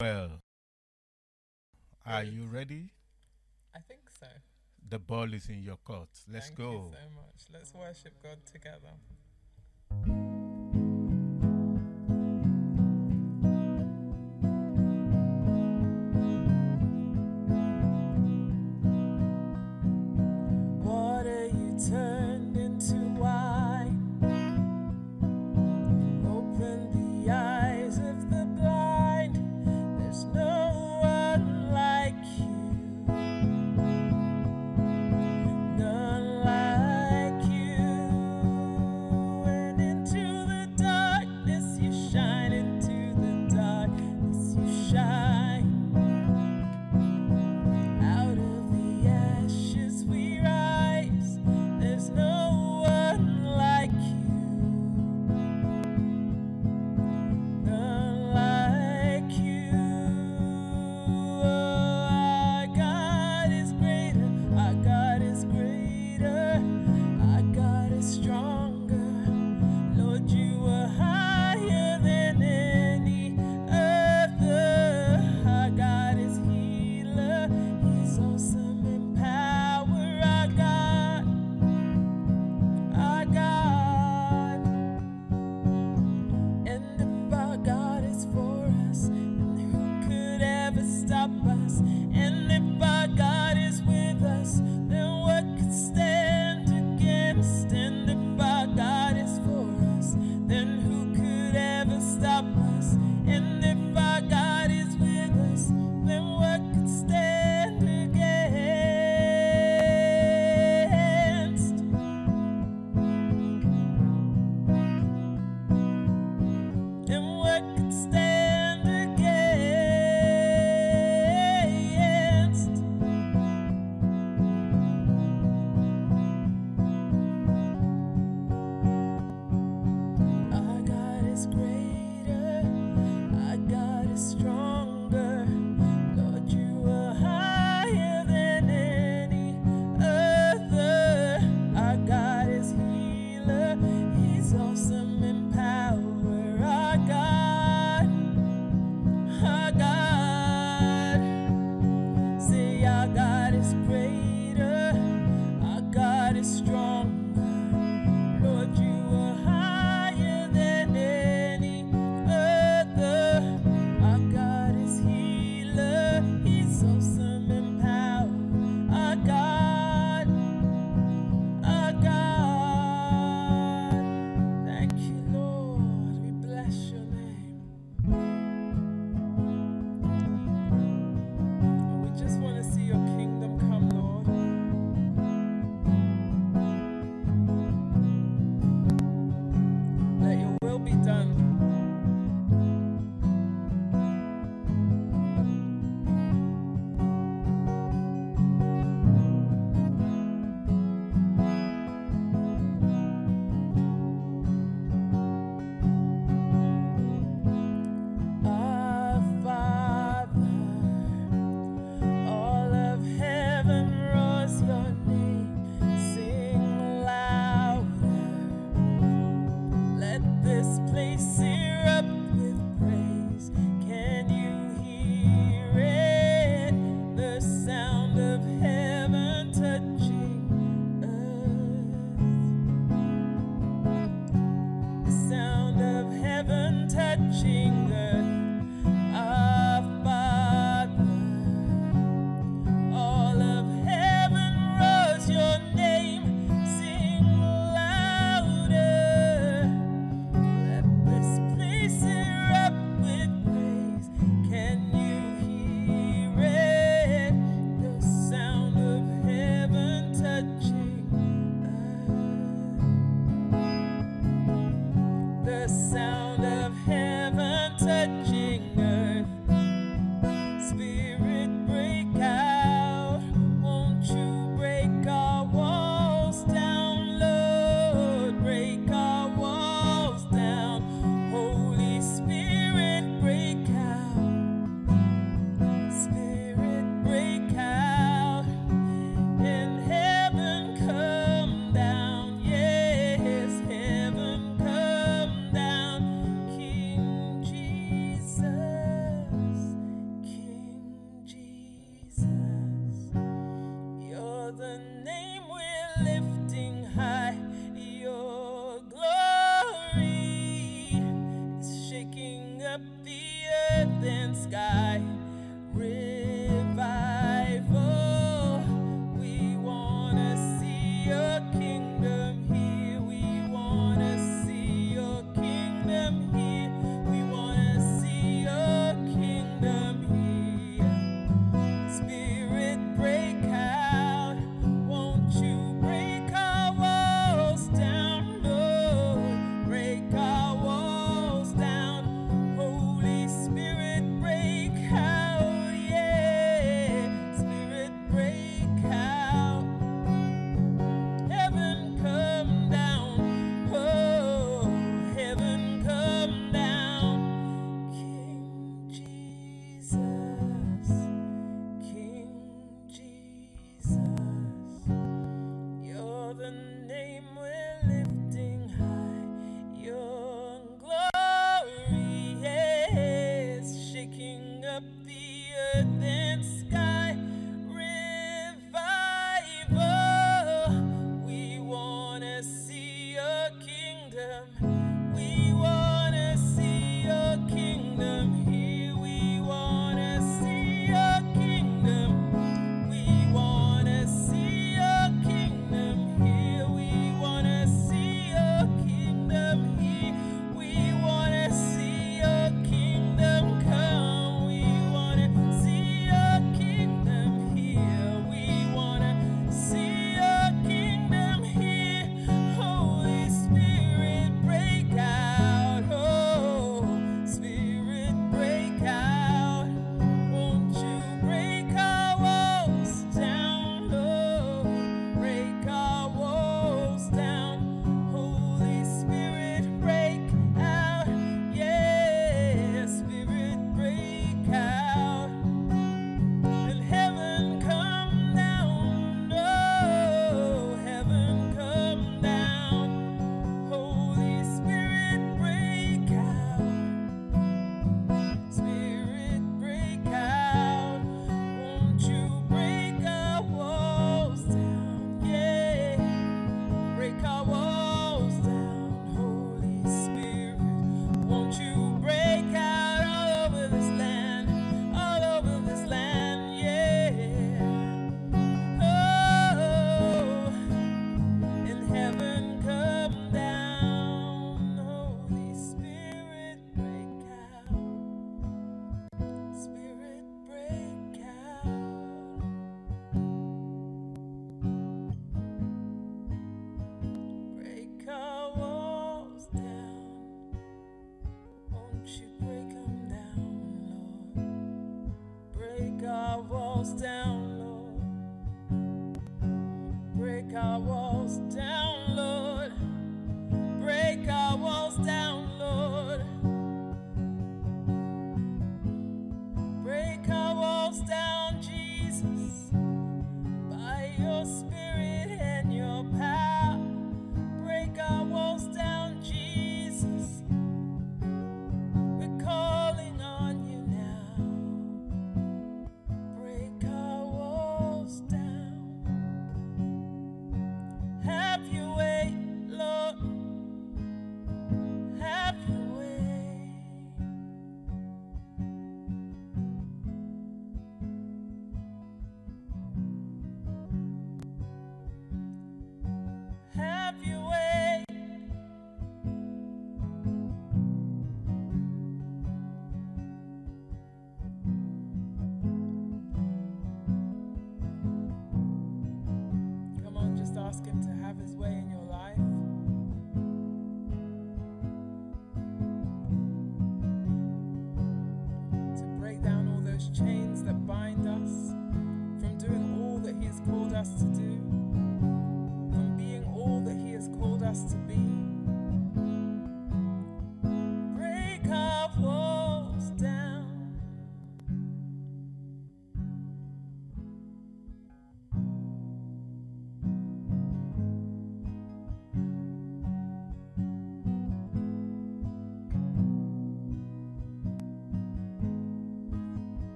Well, are you ready? I think so. The ball is in your court. Let's Thank go. Thank you so much. Let's worship God together.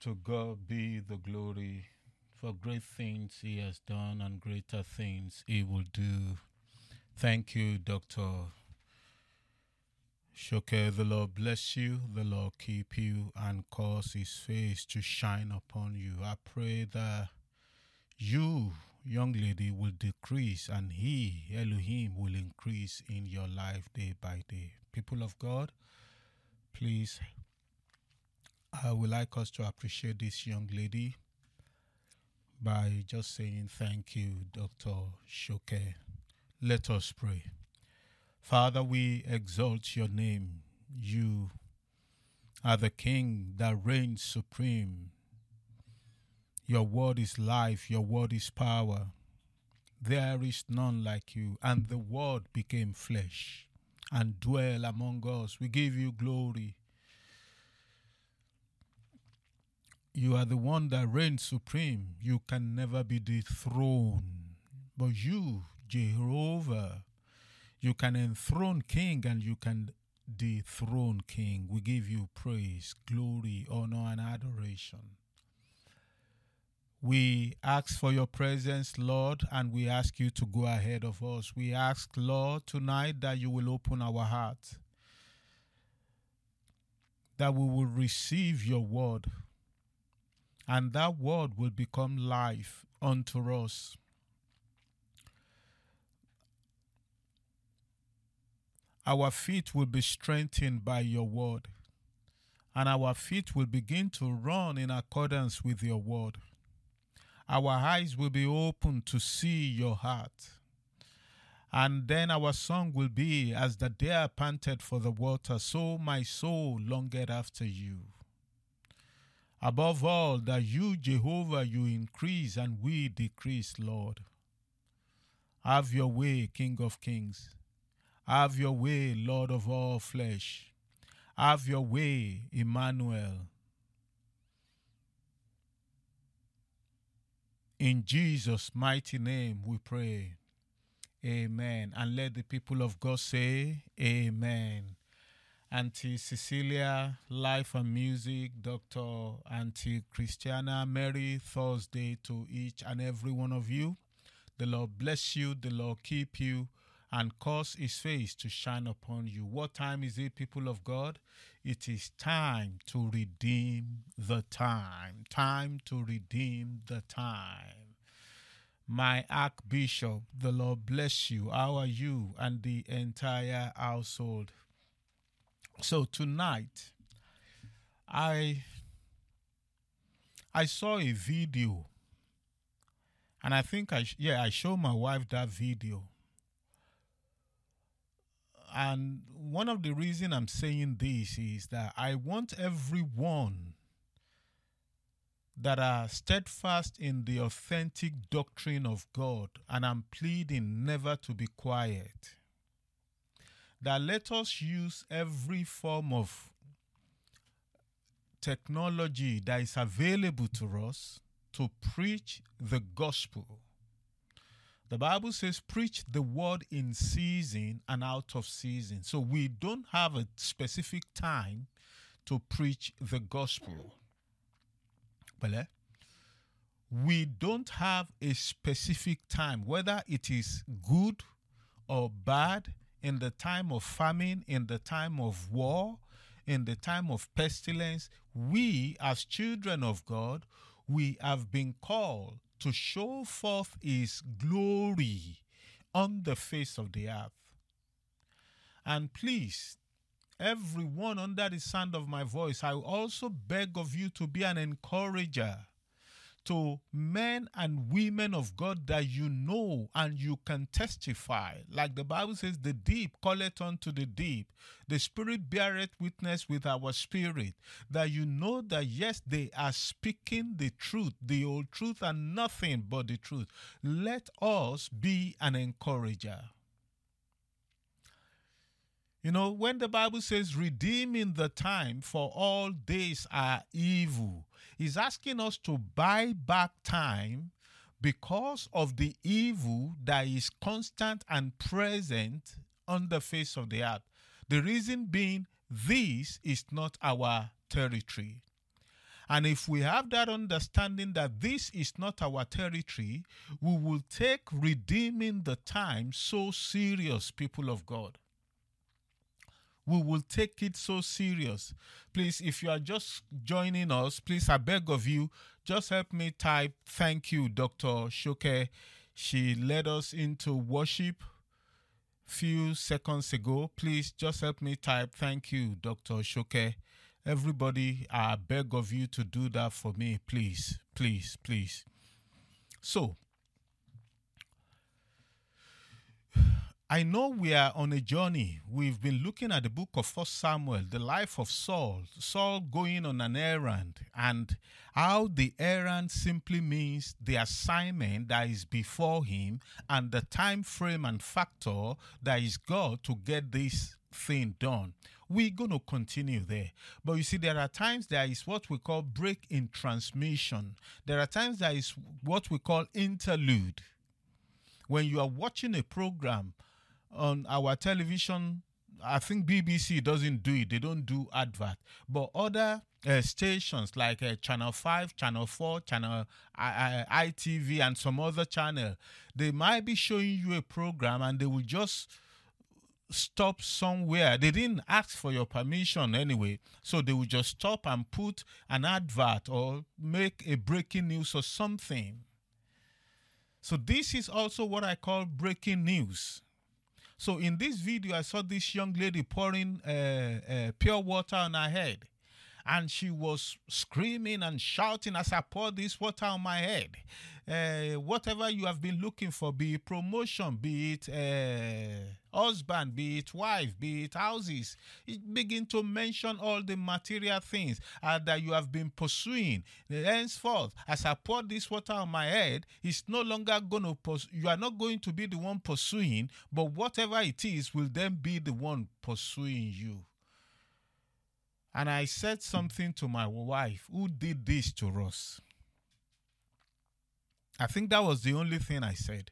To God be the glory for great things he has done and greater things he will do. Thank you, Dr. Shoke. The Lord bless you, the Lord keep you, and cause his face to shine upon you. I pray that you, young lady, will decrease and he, Elohim, will increase in your life day by day. People of God, please, I would like us to appreciate this young lady by just saying thank you, Dr. Shoke. Let us pray. Father, we exalt your name. You are the King that reigns supreme. Your word is life, your word is power. There is none like you. And the word became flesh and dwell among us. We give you glory. You are the one that reigns supreme. You can never be dethroned. But you, Jehovah, you can enthrone king and you can dethrone king. We give you praise, glory, honor, and adoration. We ask for your presence, Lord, and we ask you to go ahead of us. We ask, Lord, tonight that you will open our hearts, that we will receive your word, and that word will become life unto us. Our feet will be strengthened by your word, and our feet will begin to run in accordance with your word. Our eyes will be open to see your heart. And then our song will be, As the deer panted for the water, so my soul longed after you. Above all, that you, Jehovah, you increase and we decrease, Lord. Have your way, King of kings. Have your way, Lord of all flesh. Have your way, Emmanuel. In Jesus' mighty name we pray. Amen. And let the people of God say, Amen. Auntie Cecilia, Life and Music, Dr. Auntie Christiana, Merry Thursday to each and every one of you. The Lord bless you, the Lord keep you, and cause his face to shine upon you. What time is it, people of God? It is time to redeem the time. Time to redeem the time. My Archbishop, the Lord bless you. How are you and the entire household? So tonight, I I saw a video, and I think I yeah I showed my wife that video. And one of the reason I'm saying this is that I want everyone that are steadfast in the authentic doctrine of God, and I'm pleading never to be quiet. That let us use every form of technology that is available to us to preach the gospel. The Bible says, preach the word in season and out of season. So we don't have a specific time to preach the gospel. We don't have a specific time, whether it is good or bad, in the time of famine, in the time of war, in the time of pestilence. We, as children of God, we have been called to show forth his glory on the face of the earth. And please, everyone under the sound of my voice, I also beg of you to be an encourager to men and women of God that you know and you can testify. Like the Bible says, the deep calleth unto the deep. The Spirit beareth witness with our spirit that you know that yes, they are speaking the truth, the old truth, and nothing but the truth. Let us be an encourager. You know, when the Bible says redeeming the time for all days are evil, He's asking us to buy back time because of the evil that is constant and present on the face of the earth. The reason being, this is not our territory. And if we have that understanding that this is not our territory, we will take redeeming the time so serious, people of God. We will take it so serious. Please, if you are just joining us, please, I beg of you, just help me type thank you, Dr. Shoke. She led us into worship few seconds ago. Please just help me type thank you, Dr. Shoke. Everybody, I beg of you to do that for me, please, please, please. So, I know we are on a journey. We've been looking at the book of First Samuel, the life of Saul, Saul going on an errand, and how the errand simply means the assignment that is before him and the time frame and factor that is God to get this thing done. We're going to continue there. But you see, there are times there is what we call break in transmission. There are times there is what we call interlude. When you are watching a program, on our television i think bbc doesn't do it. They don't do advert. But other uh, stations like uh, channel 5 channel 4 channel I- I- itv and some other channel they might be showing you a program and they will just stop somewhere. They didn't ask for your permission anyway. So they will just stop and put an advert or make a breaking news or something. So this is also what i call breaking news so in this video, I saw this young lady pouring uh, uh, pure water on her head. And she was screaming and shouting as I poured this water on my head. Uh, whatever you have been looking for, be it promotion, be it uh, husband, be it wife, be it houses, it begin to mention all the material things uh, that you have been pursuing. Henceforth, as I pour this water on my head, it's no longer going to, pers- you are not going to be the one pursuing, but whatever it is will then be the one pursuing you. And I said something to my wife, who did this to us? I think that was the only thing I said.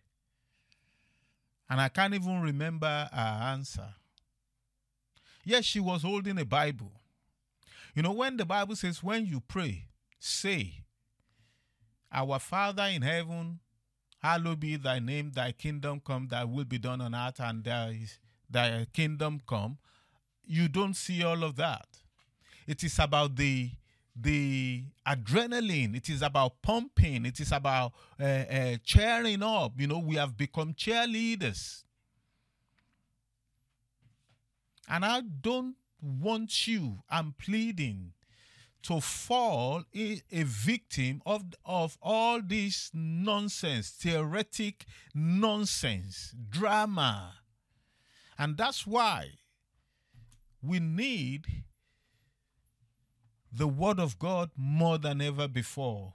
And I can't even remember her answer. Yes, she was holding a Bible. You know, when the Bible says, when you pray, say, Our Father in heaven, hallowed be thy name, thy kingdom come, thy will be done on earth, and thy, thy kingdom come. You don't see all of that. It is about the the adrenaline. It is about pumping. It is about uh, uh, cheering up. You know, we have become cheerleaders. And I don't want you, I'm pleading, to fall a, a victim of, of all this nonsense, theoretic nonsense, drama. And that's why we need the word of God more than ever before.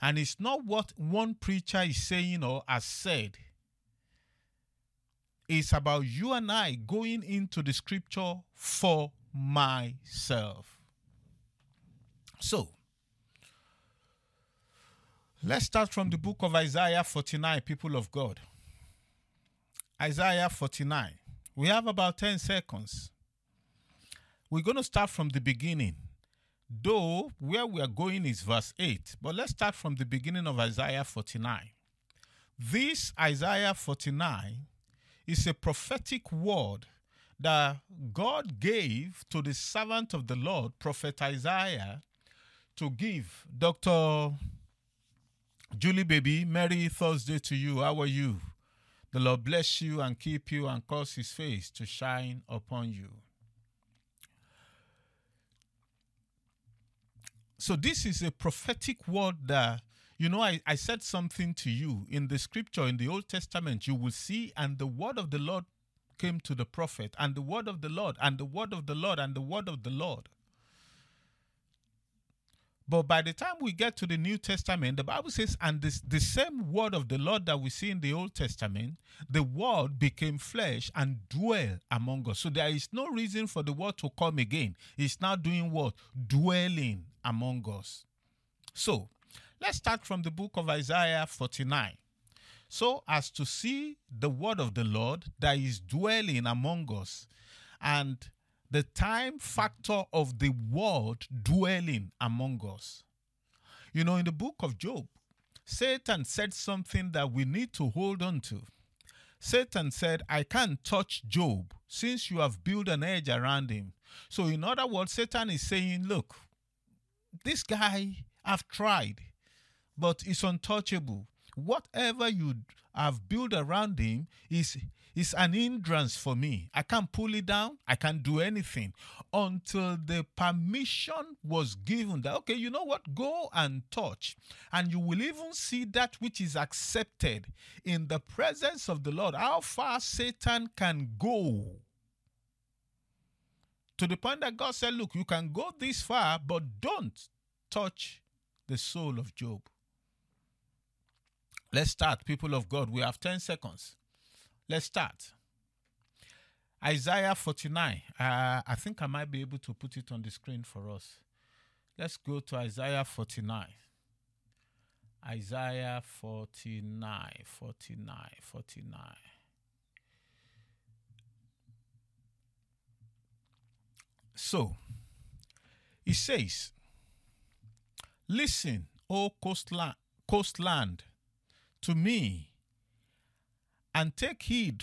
And it's not what one preacher is saying or has said. It's about you and I going into the scripture for myself. So, let's start from the book of Isaiah 49, people of God. Isaiah 49. We have about 10 seconds. We're going to start from the beginning. Though where we are going is verse 8, but let's start from the beginning of Isaiah 49. This Isaiah 49 is a prophetic word that God gave to the servant of the Lord, Prophet Isaiah, to give. Dr. Julie Baby, Merry Thursday to you. How are you? The Lord bless you and keep you and cause his face to shine upon you. So, this is a prophetic word that, you know, I, I said something to you in the scripture in the Old Testament, you will see, and the word of the Lord came to the prophet, and the word of the Lord, and the word of the Lord, and the word of the Lord. But by the time we get to the New Testament, the Bible says, and this, the same word of the Lord that we see in the Old Testament, the word became flesh and dwell among us. So there is no reason for the word to come again. It's now doing what? Dwelling among us. So let's start from the book of Isaiah 49. So as to see the word of the Lord that is dwelling among us and the time factor of the word dwelling among us. You know, in the book of Job, Satan said something that we need to hold on to. Satan said, I can't touch Job since you have built an edge around him. So, in other words, Satan is saying, Look, this guy, I've tried, but it's untouchable. Whatever you have built around him is is an hindrance for me. I can't pull it down. I can't do anything until the permission was given that, okay, you know what? Go and touch. And you will even see that which is accepted in the presence of the Lord, how far Satan can go. To the point that God said, look, you can go this far, but don't touch the soul of Job. Let's start, people of God. We have 10 seconds. Let's start. Isaiah 49. Uh, I think I might be able to put it on the screen for us. Let's go to Isaiah 49. Isaiah 49, 49, 49. So, he says, Listen, O coastland, coastland, to me, and take heed,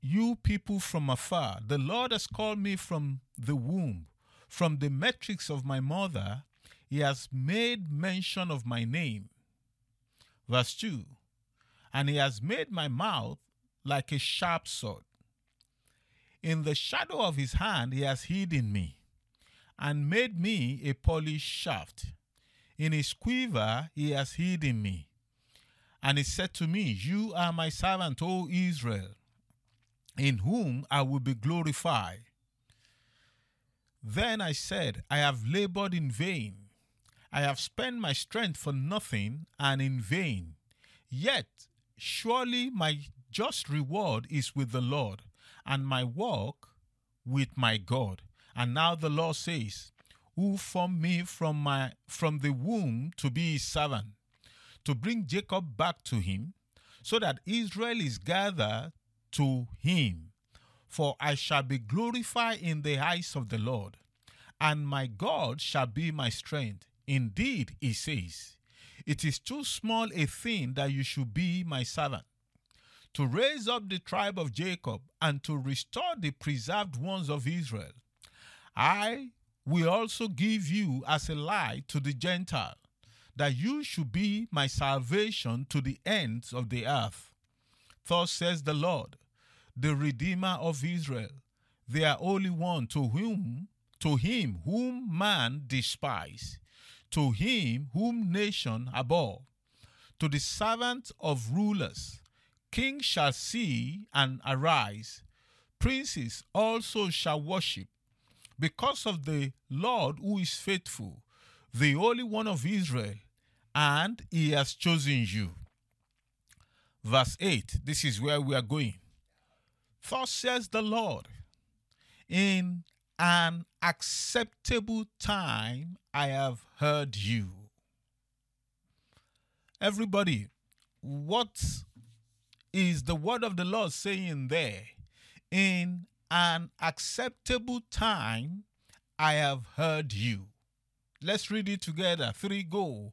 you people from afar. The Lord has called me from the womb, from the matrix of my mother. He has made mention of my name. Verse 2 And he has made my mouth like a sharp sword. In the shadow of his hand, he has hidden me and made me a polished shaft. In his quiver, he has hidden me. And he said to me, You are my servant, O Israel, in whom I will be glorified. Then I said, I have labored in vain. I have spent my strength for nothing and in vain. Yet surely my just reward is with the Lord, and my work with my God. And now the Lord says, Who formed me from my from the womb to be his servant, to bring Jacob back to him, so that Israel is gathered to him. For I shall be glorified in the eyes of the Lord, and my God shall be my strength. Indeed, he says, It is too small a thing that you should be my servant, to raise up the tribe of Jacob and to restore the preserved ones of Israel. I will also give you as a light to the Gentile, that you should be my salvation to the ends of the earth. Thus says the Lord, the Redeemer of Israel, their only One, to whom to him whom man despise, to him whom nation abhor, to the servant of rulers, kings shall see and arise, princes also shall worship, because of the Lord who is faithful, the Holy One of Israel, and he has chosen you. Verse 8, this is where we are going. Thus says the Lord, in an acceptable time I have heard you. Everybody, what is the word of the Lord saying there? In an acceptable time I have heard you. Let's read it together. Three go.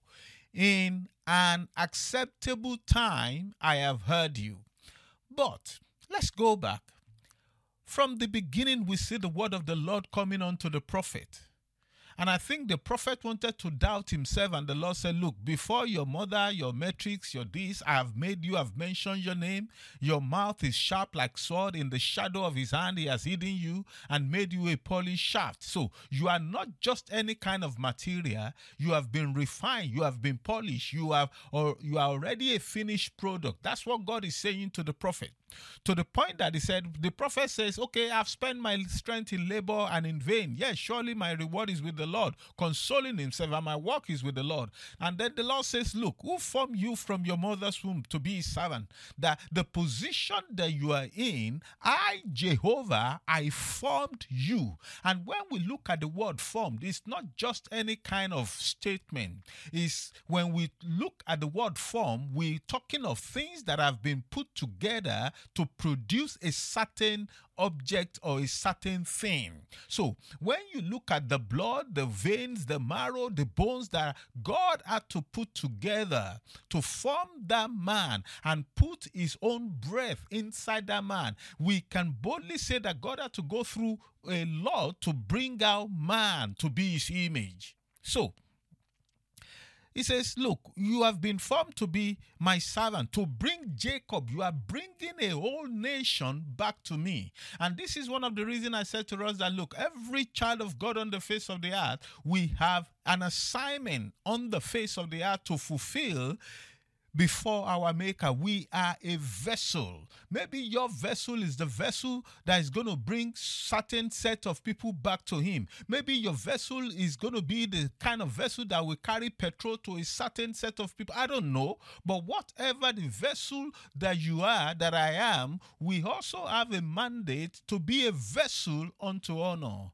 In an acceptable time I have heard you. But let's go back. From the beginning, we see the word of the Lord coming unto the prophet. And I think the prophet wanted to doubt himself, and the Lord said, Look, before your mother, your matrix, your this, I have made you, I've mentioned your name. Your mouth is sharp like sword. In the shadow of his hand, he has hidden you and made you a polished shaft. So you are not just any kind of material. You have been refined, you have been polished, you have or you are already a finished product. That's what God is saying to the prophet. To the point that he said, the prophet says, Okay, I've spent my strength in labor and in vain. Yes, surely my reward is with the Lord, consoling himself, and my work is with the Lord. And then the Lord says, Look, who formed you from your mother's womb to be his servant? That the position that you are in, I, Jehovah, I formed you. And when we look at the word formed, it's not just any kind of statement. It's when we look at the word form, we're talking of things that have been put together to produce a certain object or a certain thing. So when you look at the blood, the veins, the marrow, the bones that God had to put together to form that man and put his own breath inside that man, we can boldly say that God had to go through a lot to bring out man to be his image. So, he says, Look, you have been formed to be my servant, to bring Jacob. You are bringing a whole nation back to me. And this is one of the reasons I said to us that, look, every child of God on the face of the earth, we have an assignment on the face of the earth to fulfill before our maker. We are a vessel. Maybe your vessel is the vessel that is going to bring certain set of people back to him. Maybe your vessel is going to be the kind of vessel that will carry petrol to a certain set of people. I don't know but whatever the vessel that you are that i am we also have a mandate to be a vessel unto honor.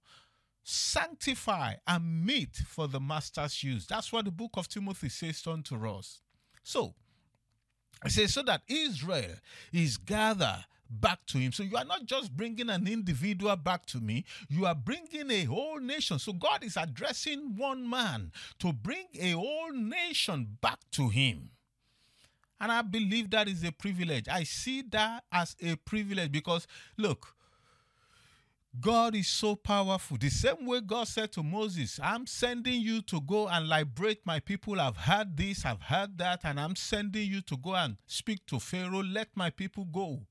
Sanctify and meet for the master's use. That's what the book of timothy says unto us. So it says, so that Israel is gathered back to him. So you are not just bringing an individual back to me, you are bringing a whole nation. So God is addressing one man to bring a whole nation back to him. And I believe that is a privilege. I see that as a privilege because, look, God is so powerful. The same way God said to Moses, I'm sending you to go and liberate my people. I've heard this, I've heard that, and I'm sending you to go and speak to Pharaoh. Let my people go.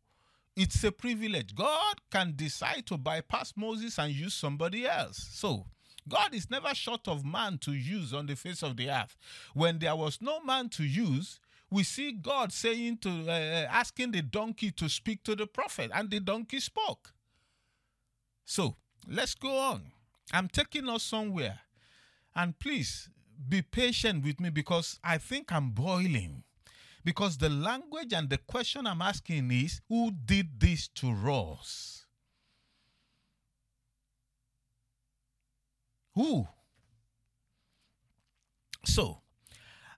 It's a privilege. God can decide to bypass Moses and use somebody else. So, God is never short of man to use on the face of the earth. When there was no man to use, we see God saying to uh, asking the donkey to speak to the prophet, and the donkey spoke. So let's go on. I'm taking us somewhere. And please be patient with me because I think I'm boiling. Because the language and the question I'm asking is who did this to us? Who? So,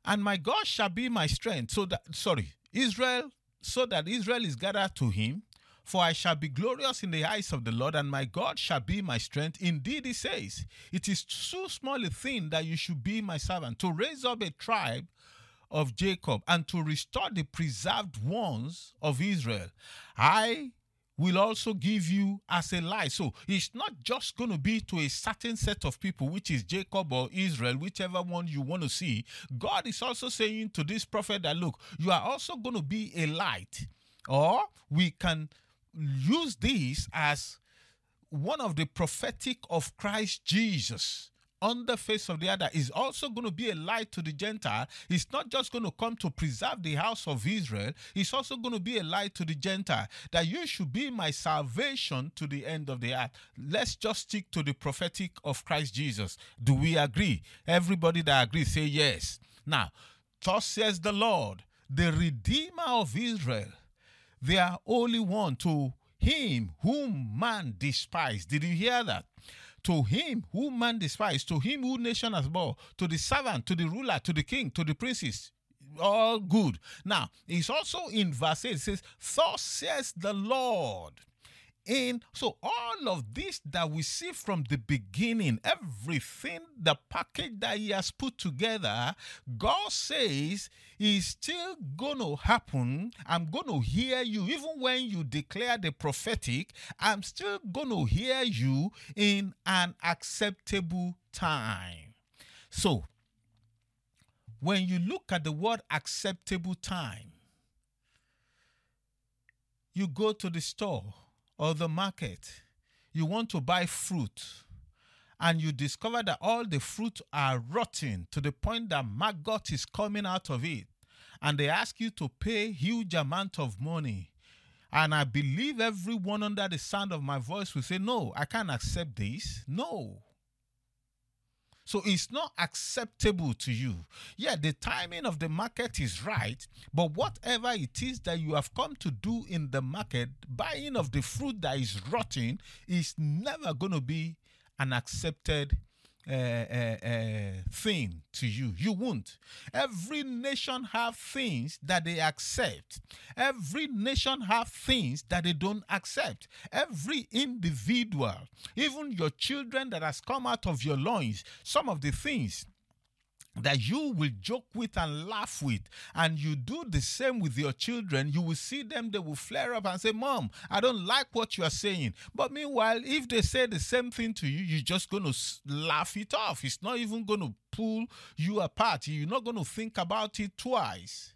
and my God shall be my strength. So that, sorry, Israel, so that Israel is gathered to him for I shall be glorious in the eyes of the Lord, and my God shall be my strength. Indeed, he says, It is too small a thing that you should be my servant, to raise up a tribe of Jacob and to restore the preserved ones of Israel. I will also give you as a light. So it's not just going to be to a certain set of people, which is Jacob or Israel, whichever one you want to see. God is also saying to this prophet that, look, you are also going to be a light. Or we can use this as one of the prophetic of Christ Jesus on the face of the other is also going to be a light to the Gentile. It's not just going to come to preserve the house of Israel, it's also going to be a light to the Gentile. That you should be my salvation to the end of the earth. Let's just stick to the prophetic of Christ Jesus. Do we agree? Everybody that agrees, say yes. Now, thus says the Lord, the Redeemer of Israel their only one to him whom man despised. Did you hear that? To him whom man despised, to him who nation has borne, to the servant, to the ruler, to the king, to the princes. All good. Now, it's also in verse 8, it says, Thus says the Lord in. So all of this that we see from the beginning everything the package that he has put together god says is still gonna happen. I'm gonna hear you. Even when you declare the prophetic i'm still gonna hear you in an acceptable time. So when you look at the word acceptable time you go to the store or the market, you want to buy fruit, and you discover that all the fruit are rotting to the point that maggot is coming out of it, and they ask you to pay huge amount of money. And I believe everyone under the sound of my voice will say, No, I can't accept this. No. So it's not acceptable to you. Yeah, the timing of the market is right, but whatever it is that you have come to do in the market, buying of the fruit that is rotting is never going to be an accepted uh, thing to you. You won't. Every nation have things that they accept. Every nation have things that they don't accept. Every individual, even your children that has come out of your loins, some of the things that you will joke with and laugh with, and you do the same with your children, you will see them, they will flare up and say, Mom, I don't like what you are saying. But meanwhile, if they say the same thing to you, you're just going to laugh it off. It's not even going to pull you apart. You're not going to think about it twice.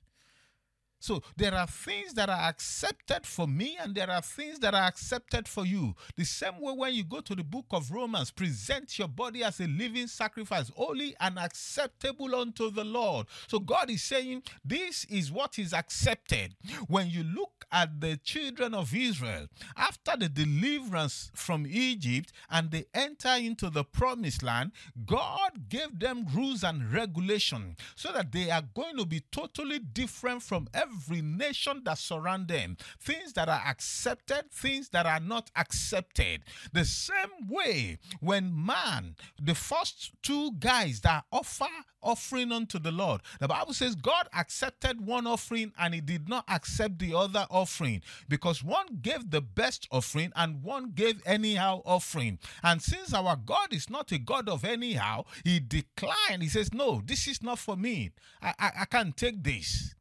So there are things that are accepted for me and there are things that are accepted for you. The same way when you go to the book of Romans, present your body as a living sacrifice, holy and acceptable unto the Lord. So God is saying this is what is accepted. When you look at the children of Israel after the deliverance from Egypt and they enter into the promised land, God gave them rules and regulation so that they are going to be totally different from every nation that surround them. Things that are accepted, things that are not accepted. The same way when man, the first two guys that offer offering unto the Lord, the Bible says God accepted one offering and he did not accept the other offering because one gave the best offering and one gave anyhow offering. And since our God is not a God of anyhow, he declined. He says, No, this is not for me. I, I, I can't take this.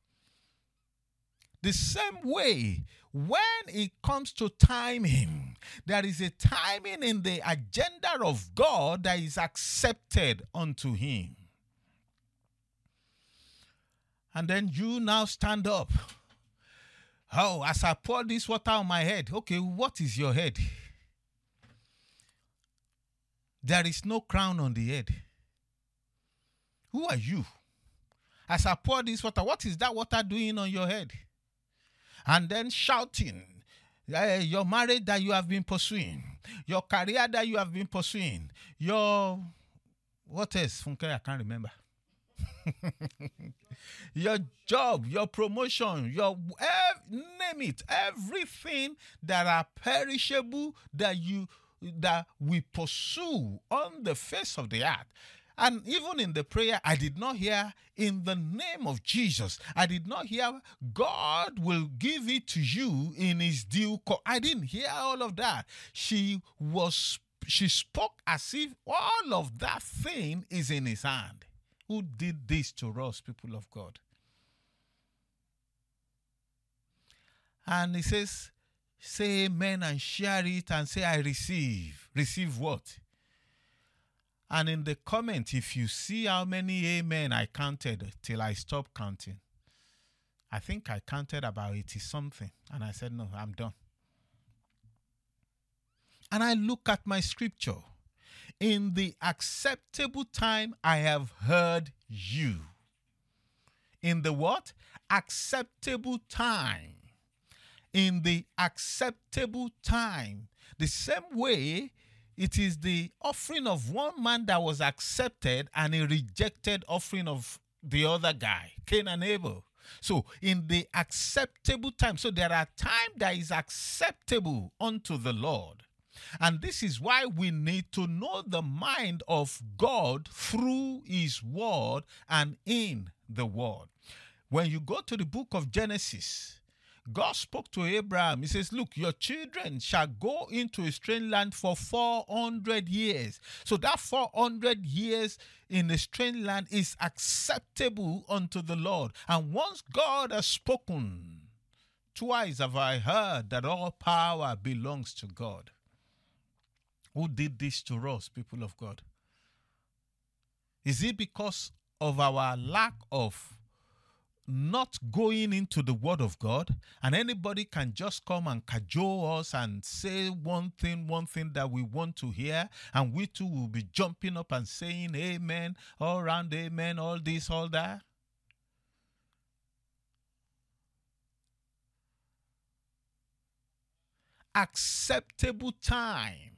The same way, when it comes to timing, there is a timing in the agenda of God that is accepted unto Him. And then you now stand up. Oh, as I pour this water on my head, okay, what is your head? There is no crown on the head. Who are you? As I pour this water, what is that water doing on your head? And then shouting uh, your marriage that you have been pursuing, your career that you have been pursuing, your what else? Funke, I can't remember. your job, your promotion, your ev- name it, everything that are perishable that you that we pursue on the face of the earth. And even in the prayer, I did not hear in the name of Jesus. I did not hear God will give it to you in his due course. I didn't hear all of that. She was she spoke as if all of that thing is in his hand. Who did this to us, people of God? And he says, say amen and share it and say, I receive. Receive what? And in the comment, if you see how many amen I counted till I stopped counting, I think I counted about 80 something. And I said, no, I'm done. And I look at my scripture. In the acceptable time, I have heard you. In the what? Acceptable time. In the acceptable time. The same way it is the offering of one man that was accepted and a rejected offering of the other guy, Cain and Abel. So, in the acceptable time, so there are time that is acceptable unto the Lord. And this is why we need to know the mind of God through His Word and in the Word. When you go to the book of Genesis, God spoke to Abraham. He says, Look, your children shall go into a strange land for 400 years. So that 400 years in a strange land is acceptable unto the Lord. And once God has spoken, twice have I heard that all power belongs to God. Who did this to us, people of God? Is it because of our lack of not going into the word of God, and anybody can just come and cajole us and say one thing, one thing that we want to hear, and we too will be jumping up and saying amen, all around amen, all this, all that. Acceptable time,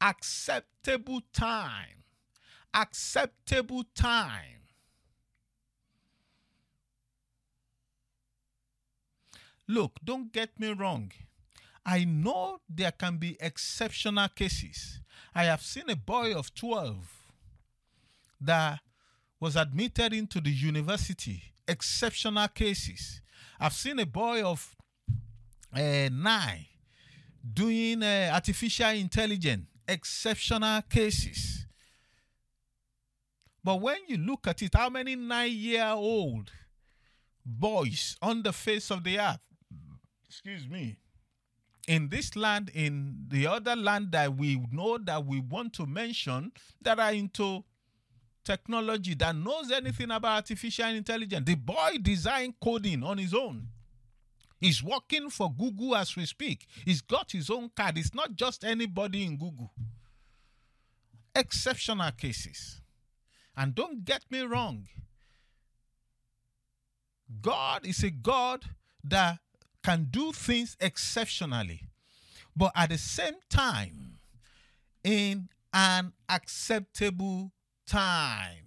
acceptable time, acceptable time. Look, don't get me wrong. I know there can be exceptional cases. I have seen a boy of 12 that was admitted into the university, exceptional cases. I've seen a boy of uh, nine doing uh, artificial intelligence, exceptional cases. But when you look at it, how many nine year old boys on the face of the earth, excuse me, in this land, in the other land that we know that we want to mention, that are into technology, that knows anything about artificial intelligence. The boy design coding on his own. He's working for Google as we speak. He's got his own card. It's not just anybody in Google. Exceptional cases. And don't get me wrong. God is a God that can do things exceptionally, but at the same time, in an acceptable time.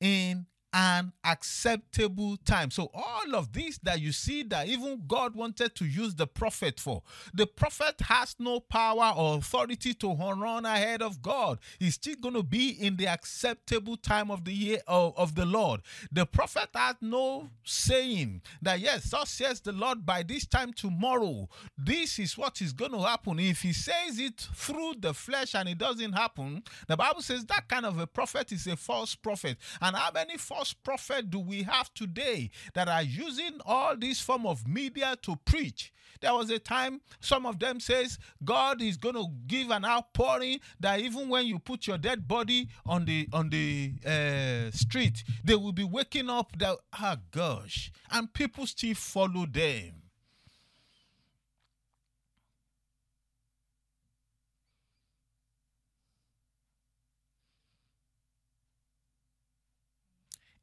In an acceptable time. So all of this that you see that even God wanted to use the prophet for, the prophet has no power or authority to run ahead of God. He's still going to be in the acceptable time of the year of, of the Lord. The prophet has no saying that yes, thus says the Lord by this time tomorrow, this is what is going to happen. If he says it through the flesh and it doesn't happen, the Bible says that kind of a prophet is a false prophet. And how many false prophet do we have today that are using all this form of media to preach? There was a time some of them says God is going to give an outpouring that even when you put your dead body on the on the uh, street, they will be waking up. That ah gosh, and people still follow them.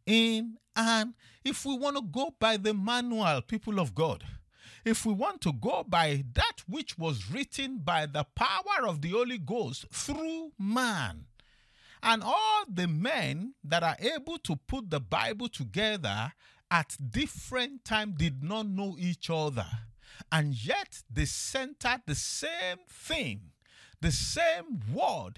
In and if we want to go by the manual, people of God, if we want to go by that which was written by the power of the Holy Ghost through man, and all the men that are able to put the Bible together at different time did not know each other, and yet they centered the same thing, the same word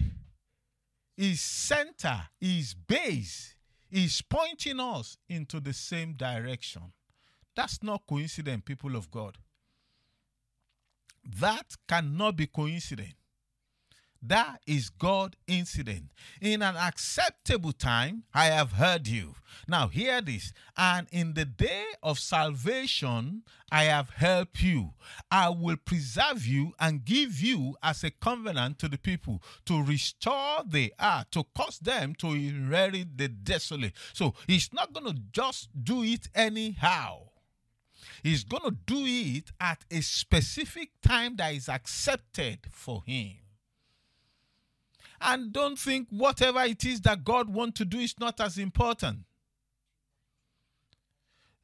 is center, is base is pointing us into the same direction. That's not coincident, people of God. That cannot be coincidence. That is God incident. In an acceptable time, I have heard you. Now, hear this. And in the day of salvation, I have helped you. I will preserve you and give you as a covenant to the people to restore the earth, to cause them to inherit the desolate. So, He's not going to just do it anyhow. He's going to do it at a specific time that is accepted for him. And don't think whatever it is that God wants to do is not as important.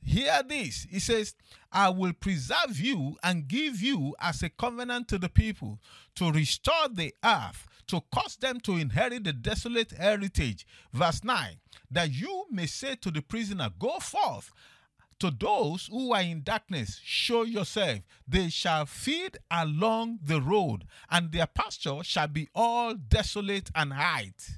Hear this. He says, I will preserve you and give you as a covenant to the people to restore the earth, to cause them to inherit the desolate heritage. Verse 9, that you may say to the prisoner, Go forth to those who are in darkness, show yourself. They shall feed along the road, and their pasture shall be all desolate and height.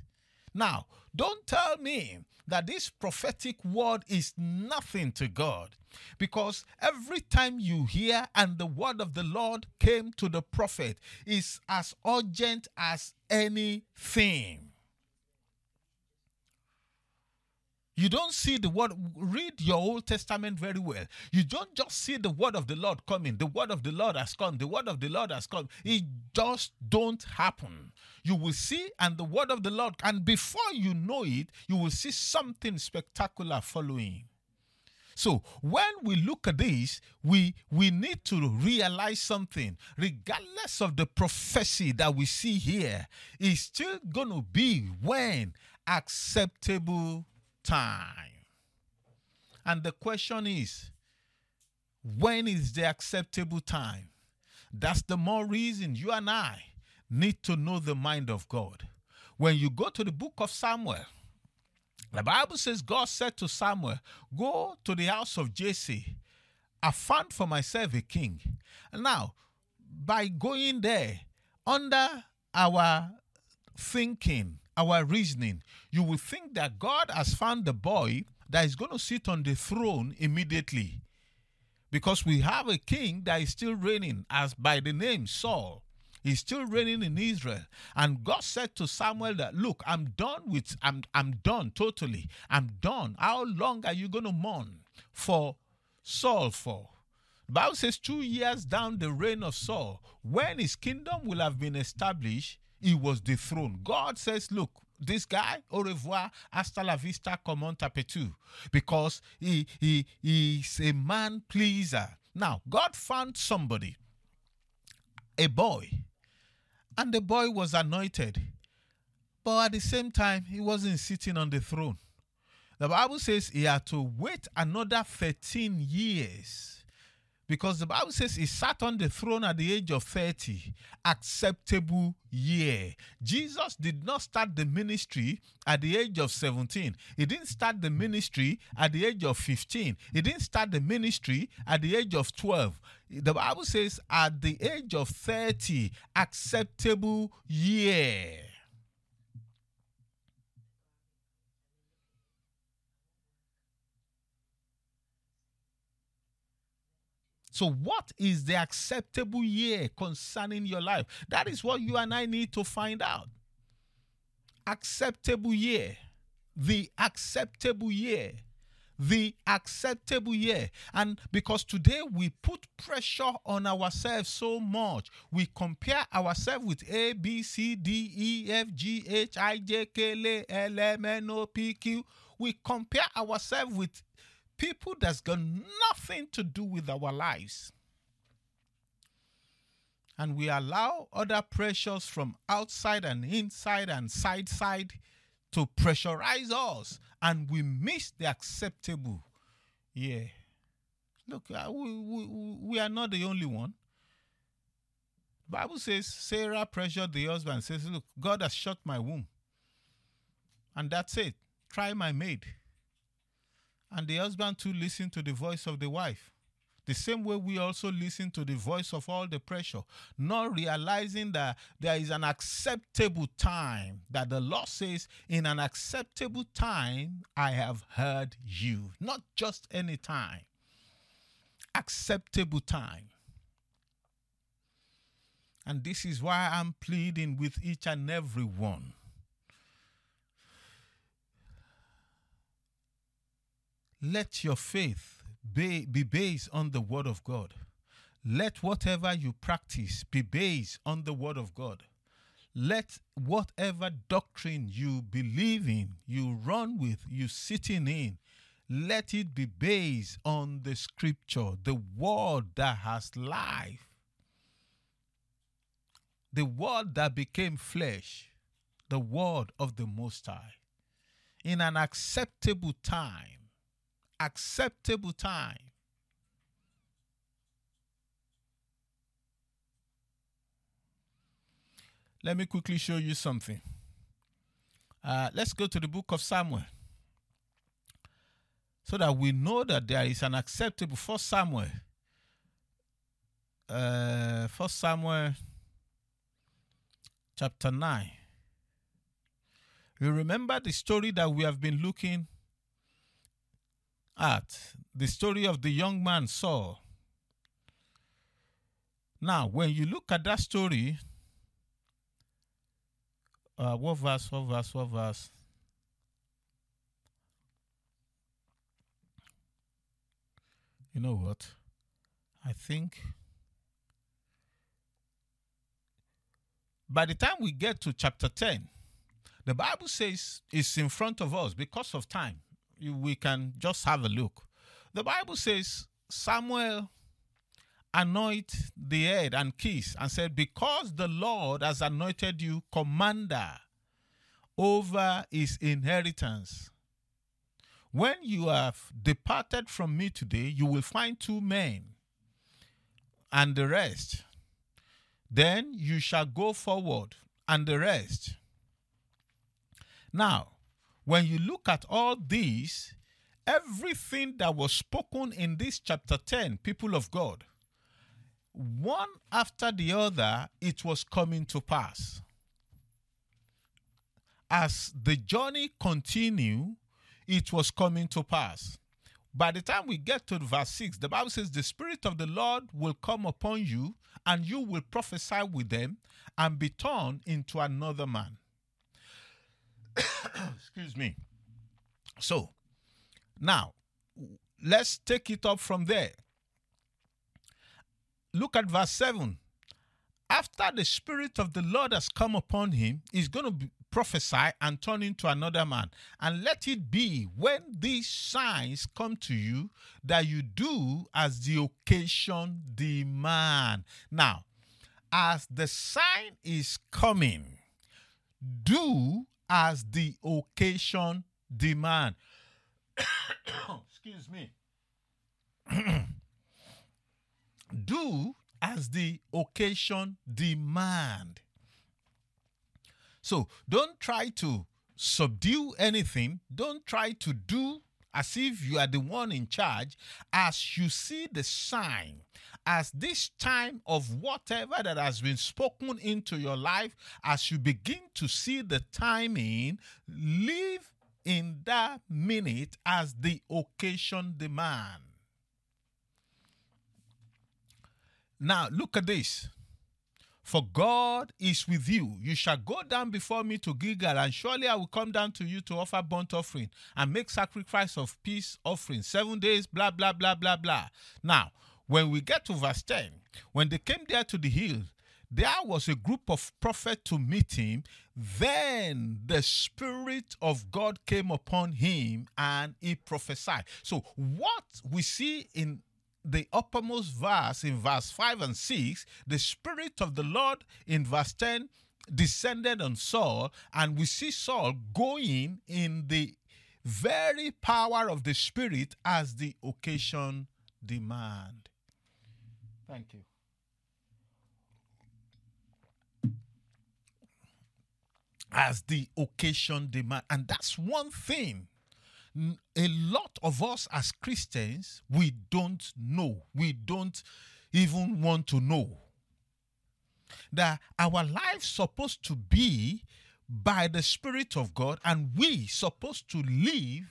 Now, don't tell me that this prophetic word is nothing to God. Because every time you hear and the word of the Lord came to the prophet is as urgent as anything. You don't see the word, read your Old Testament very well. You don't just see the word of the Lord coming. The word of the Lord has come. The word of the Lord has come. It just don't happen. You will see, and the word of the Lord, and before you know it, you will see something spectacular following. So when we look at this, we we need to realize something. Regardless of the prophecy that we see here, it's still gonna be when acceptable time. And the question is, when is the acceptable time? That's the more reason you and I need to know the mind of God. When you go to the book of Samuel, the Bible says God said to Samuel, Go to the house of Jesse. I found for myself a king. Now, by going there, under our thinking, our reasoning, you will think that God has found the boy that is going to sit on the throne immediately. Because we have a king that is still reigning, as by the name Saul. He's still reigning in Israel. And God said to Samuel that, look, I'm done with, I'm, I'm done totally. I'm done. How long are you going to mourn for Saul for? The Bible says two years down the reign of Saul, when his kingdom will have been established, he was dethroned. God says, look, this guy, au revoir, hasta la vista, comme on tapetu, because he, he, he's a man pleaser. Now, God found somebody, a boy, and the boy was anointed. But at the same time, he wasn't sitting on the throne. The Bible says he had to wait another 13 years because the Bible says he sat on the throne at the age of 30, acceptable year. Jesus did not start the ministry at the age of 17. He didn't start the ministry at the age of 15. He didn't start the ministry at the age of 12. The Bible says at the age of 30, acceptable year. So, what is the acceptable year concerning your life? That is what you and I need to find out. Acceptable year. The acceptable year. The acceptable year. And because today we put pressure on ourselves so much, we compare ourselves with A, B, C, D, E, F, G, H, I, J, K, L, M, N, O, P, Q. We compare ourselves with people that's got nothing to do with our lives. And we allow other pressures from outside and inside and side side to pressurize us, and we miss the acceptable. Yeah. Look, uh, we, we, we are not the only one. Bible says Sarah pressured the husband, says, Look, God has shut my womb. And that's it. Try my maid and the husband too listen to the voice of the wife. The same way we also listen to the voice of all the pressure, not realizing that there is an acceptable time, that the Lord says, In an acceptable time, I have heard you. Not just any time, acceptable time. And this is why I'm pleading with each and every one Let your faith be, be based on the Word of God. Let whatever you practice be based on the Word of God. Let whatever doctrine you believe in, you run with, you sitting in, let it be based on the scripture, the word that has life, the word that became flesh, the word of the Most High, in an acceptable time acceptable time. Let me quickly show you something. Uh, let's go to the book of Samuel so that we know that there is an acceptable for Samuel. Uh, for Samuel chapter 9. You remember the story that we have been looking at the story of the young man Saul. Now, when you look at that story, uh, what verse, what verse, what verse? You know what? I think by the time we get to chapter 10, the Bible says it's in front of us because of time we can just have a look. The Bible says Samuel anoint the head and kiss and said, Because the Lord has anointed you commander over his inheritance. When you have departed from me today, you will find two men and the rest. Then you shall go forward and the rest. Now, when you look at all these, everything that was spoken in this chapter 10, people of God, one after the other, it was coming to pass. as the journey continued, it was coming to pass. By the time we get to verse 6, the Bible says, The Spirit of the Lord will come upon you, and you will prophesy with them and be turned into another man. Excuse me. So, now, let's take it up from there. Look at verse 7. After the Spirit of the Lord has come upon him, he's going to prophesy and turn into another man. And let it be when these signs come to you that you do as the occasion demand. Now, as the sign is coming, do as the occasion demand. Excuse me. do as the occasion demand. So don't try to subdue anything. Don't try to do as if you are the one in charge. As you see the sign, as this time of whatever that has been spoken into your life, as you begin to see the timing, live in that minute as the occasion demand. Now, look at this. For God is with you. You shall go down before me to Gilgal, and surely I will come down to you to offer burnt offering and make sacrifice of peace offering. Seven days, blah, blah, blah, blah, blah. Now, when we get to verse 10, when they came there to the hill, there was a group of prophets to meet him. Then the Spirit of God came upon him and he prophesied. So, what we see in the uppermost verse in verse 5 and 6, the Spirit of the Lord in verse 10 descended on Saul, and we see Saul going in the very power of the Spirit as the occasion demand. Thank you. As the occasion demand. And that's one thing a lot of us as Christians, we don't know. We don't even want to know. That our life's supposed to be by the Spirit of God, and we supposed to live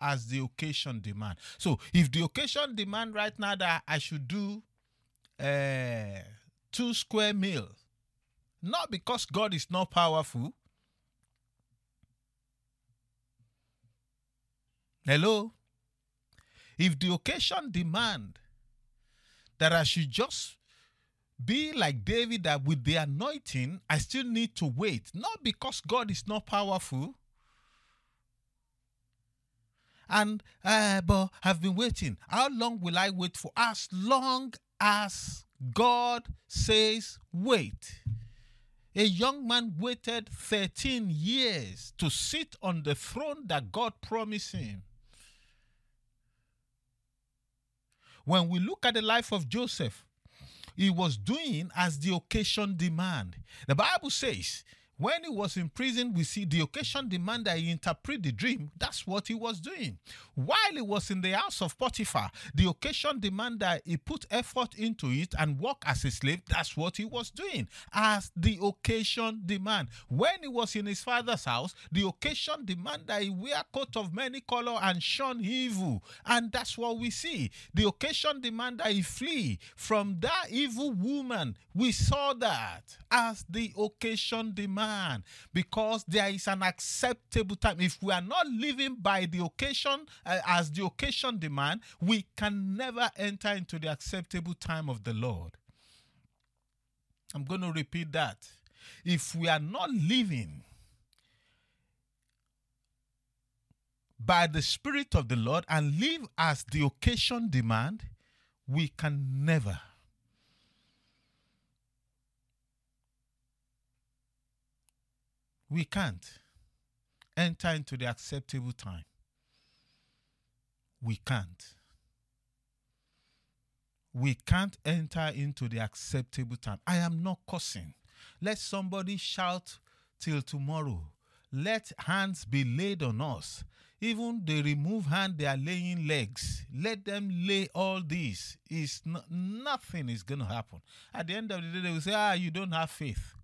as the occasion demand. So if the occasion demand right now that I should do uh, two square meals, not because God is not powerful, Hello? If the occasion demand that I should just be like David that with the anointing, I still need to wait. Not because God is not powerful. And uh, but I've been waiting. How long will I wait for? As long as God says wait. A young man waited 13 years to sit on the throne that God promised him. When we look at the life of Joseph, he was doing as the occasion demand. The Bible says when he was in prison, we see the occasion demand that he interpret the dream. That's what he was doing. While he was in the house of Potiphar, the occasion demand that he put effort into it and work as a slave. That's what he was doing. As the occasion demand. When he was in his father's house, the occasion demand that he wear coat of many color and shun evil. And that's what we see. The occasion demand that he flee from that evil woman. We saw that as the occasion demand because there is an acceptable time. If we are not living by the occasion uh, as the occasion demand, we can never enter into the acceptable time of the Lord. I'm going to repeat that. If we are not living by the Spirit of the Lord and live as the occasion demand, we can never we can't enter into the acceptable time. We can't. We can't enter into the acceptable time. I am not cursing. Let somebody shout till tomorrow. Let hands be laid on us. Even they remove hand, they are laying legs. Let them lay all this. Is no, nothing is going to happen. At the end of the day, they will say, "Ah, you don't have faith."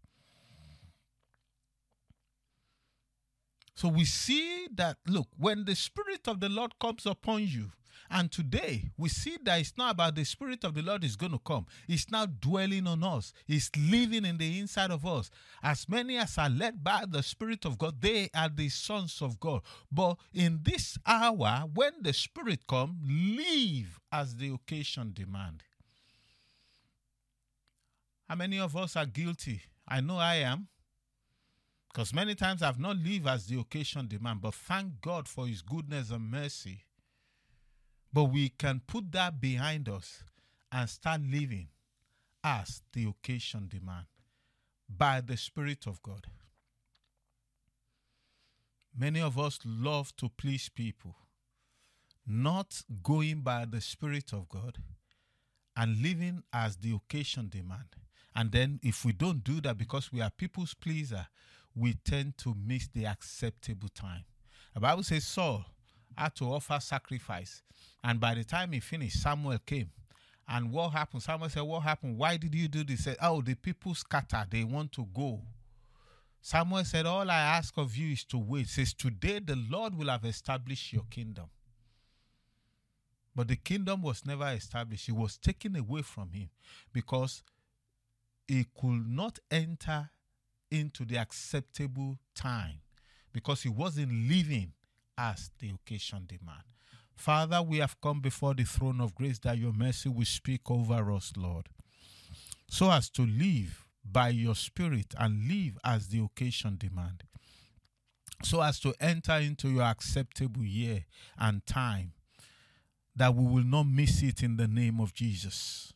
So we see that, look, when the Spirit of the Lord comes upon you, and today we see that it's not about the Spirit of the Lord is going to come. It's now dwelling on us. It's living in the inside of us. As many as are led by the Spirit of God, they are the sons of God. But in this hour, when the Spirit comes, live as the occasion demand. How many of us are guilty? I know I am. Because many times I've not lived as the occasion demand, but thank God for His goodness and mercy. But we can put that behind us and start living as the occasion demand by the Spirit of God. Many of us love to please people, not going by the Spirit of God and living as the occasion demand. And then if we don't do that because we are people's pleaser, we tend to miss the acceptable time. The Bible says Saul had to offer sacrifice. And by the time he finished, Samuel came. And what happened? Samuel said, What happened? Why did you do this? Said, Oh, the people scatter. They want to go. Samuel said, All I ask of you is to wait. Says, Today the Lord will have established your kingdom. But the kingdom was never established. It was taken away from him because he could not enter into the acceptable time because he wasn't living as the occasion demand. Father, we have come before the throne of grace that your mercy will speak over us, Lord, so as to live by your spirit and live as the occasion demand, so as to enter into your acceptable year and time, that we will not miss it in the name of Jesus.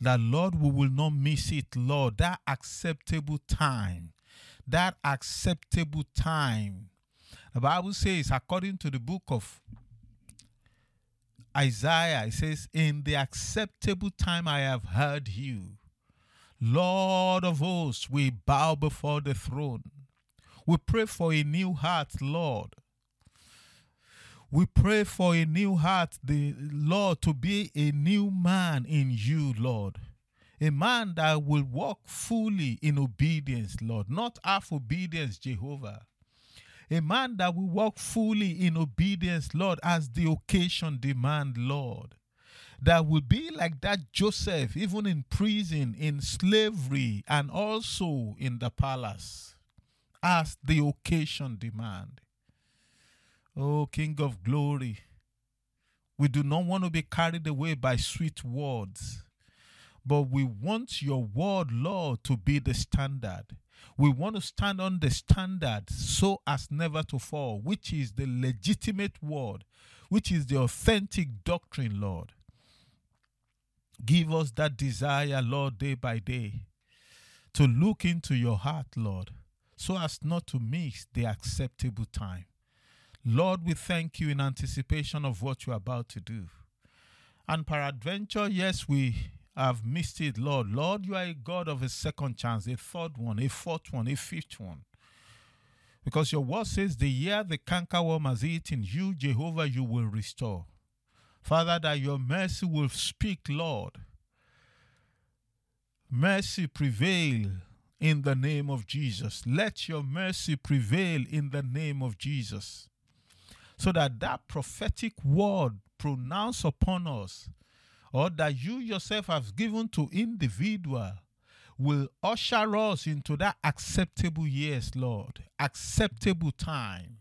That, Lord, we will not miss it, Lord, that acceptable time, that acceptable time. The Bible says, according to the book of Isaiah, it says, In the acceptable time I have heard you. Lord of hosts, we bow before the throne. We pray for a new heart, Lord. We pray for a new heart, the Lord, to be a new man in you, Lord. A man that will walk fully in obedience, Lord, not half obedience, Jehovah. A man that will walk fully in obedience, Lord, as the occasion demand, Lord. That will be like that Joseph, even in prison, in slavery, and also in the palace, as the occasion demand. Oh, King of glory, we do not want to be carried away by sweet words, but we want your word, Lord, to be the standard. We want to stand on the standard so as never to fall, which is the legitimate word, which is the authentic doctrine, Lord. Give us that desire, Lord, day by day, to look into your heart, Lord, so as not to miss the acceptable time. Lord, we thank you in anticipation of what you're about to do. And peradventure, yes, we have missed it, Lord. Lord, you are a God of a second chance, a third one, a fourth one, a fifth one. Because your word says, the year the cankerworm has eaten, you, Jehovah, you will restore. Father, that your mercy will speak, Lord. Mercy prevail in the name of Jesus. Let your mercy prevail in the name of Jesus. So that that prophetic word pronounced upon us, or that you yourself have given to individual, will usher us into that acceptable years, Lord, acceptable time,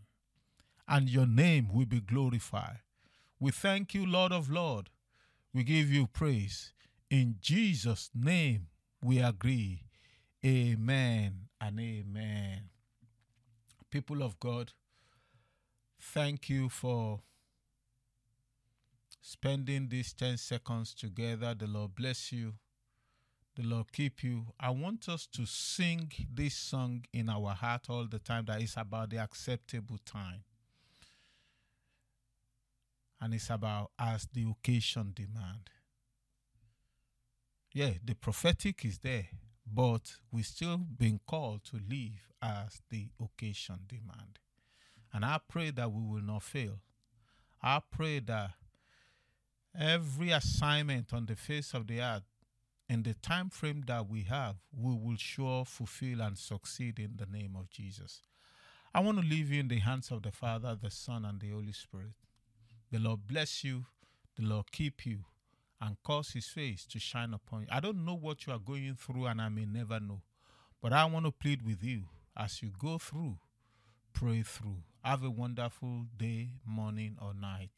and your name will be glorified. We thank you, Lord of Lord. We give you praise. In Jesus' name we agree. Amen and amen. People of God, thank you for spending these 10 seconds together. The Lord bless you. The Lord keep you. I want us to sing this song in our heart all the time that is about the acceptable time and it's about as the occasion demand. Yeah, the prophetic is there, but we still being called to live as the occasion demand. And I pray that we will not fail. I pray that every assignment on the face of the earth in the time frame that we have, we will sure fulfill and succeed in the name of Jesus. I want to leave you in the hands of the Father, the Son, and the Holy Spirit. The Lord bless you, the Lord keep you, and cause his face to shine upon you. I don't know what you are going through, and I may never know, but I want to plead with you as you go through, pray through. Have a wonderful day, morning, or night.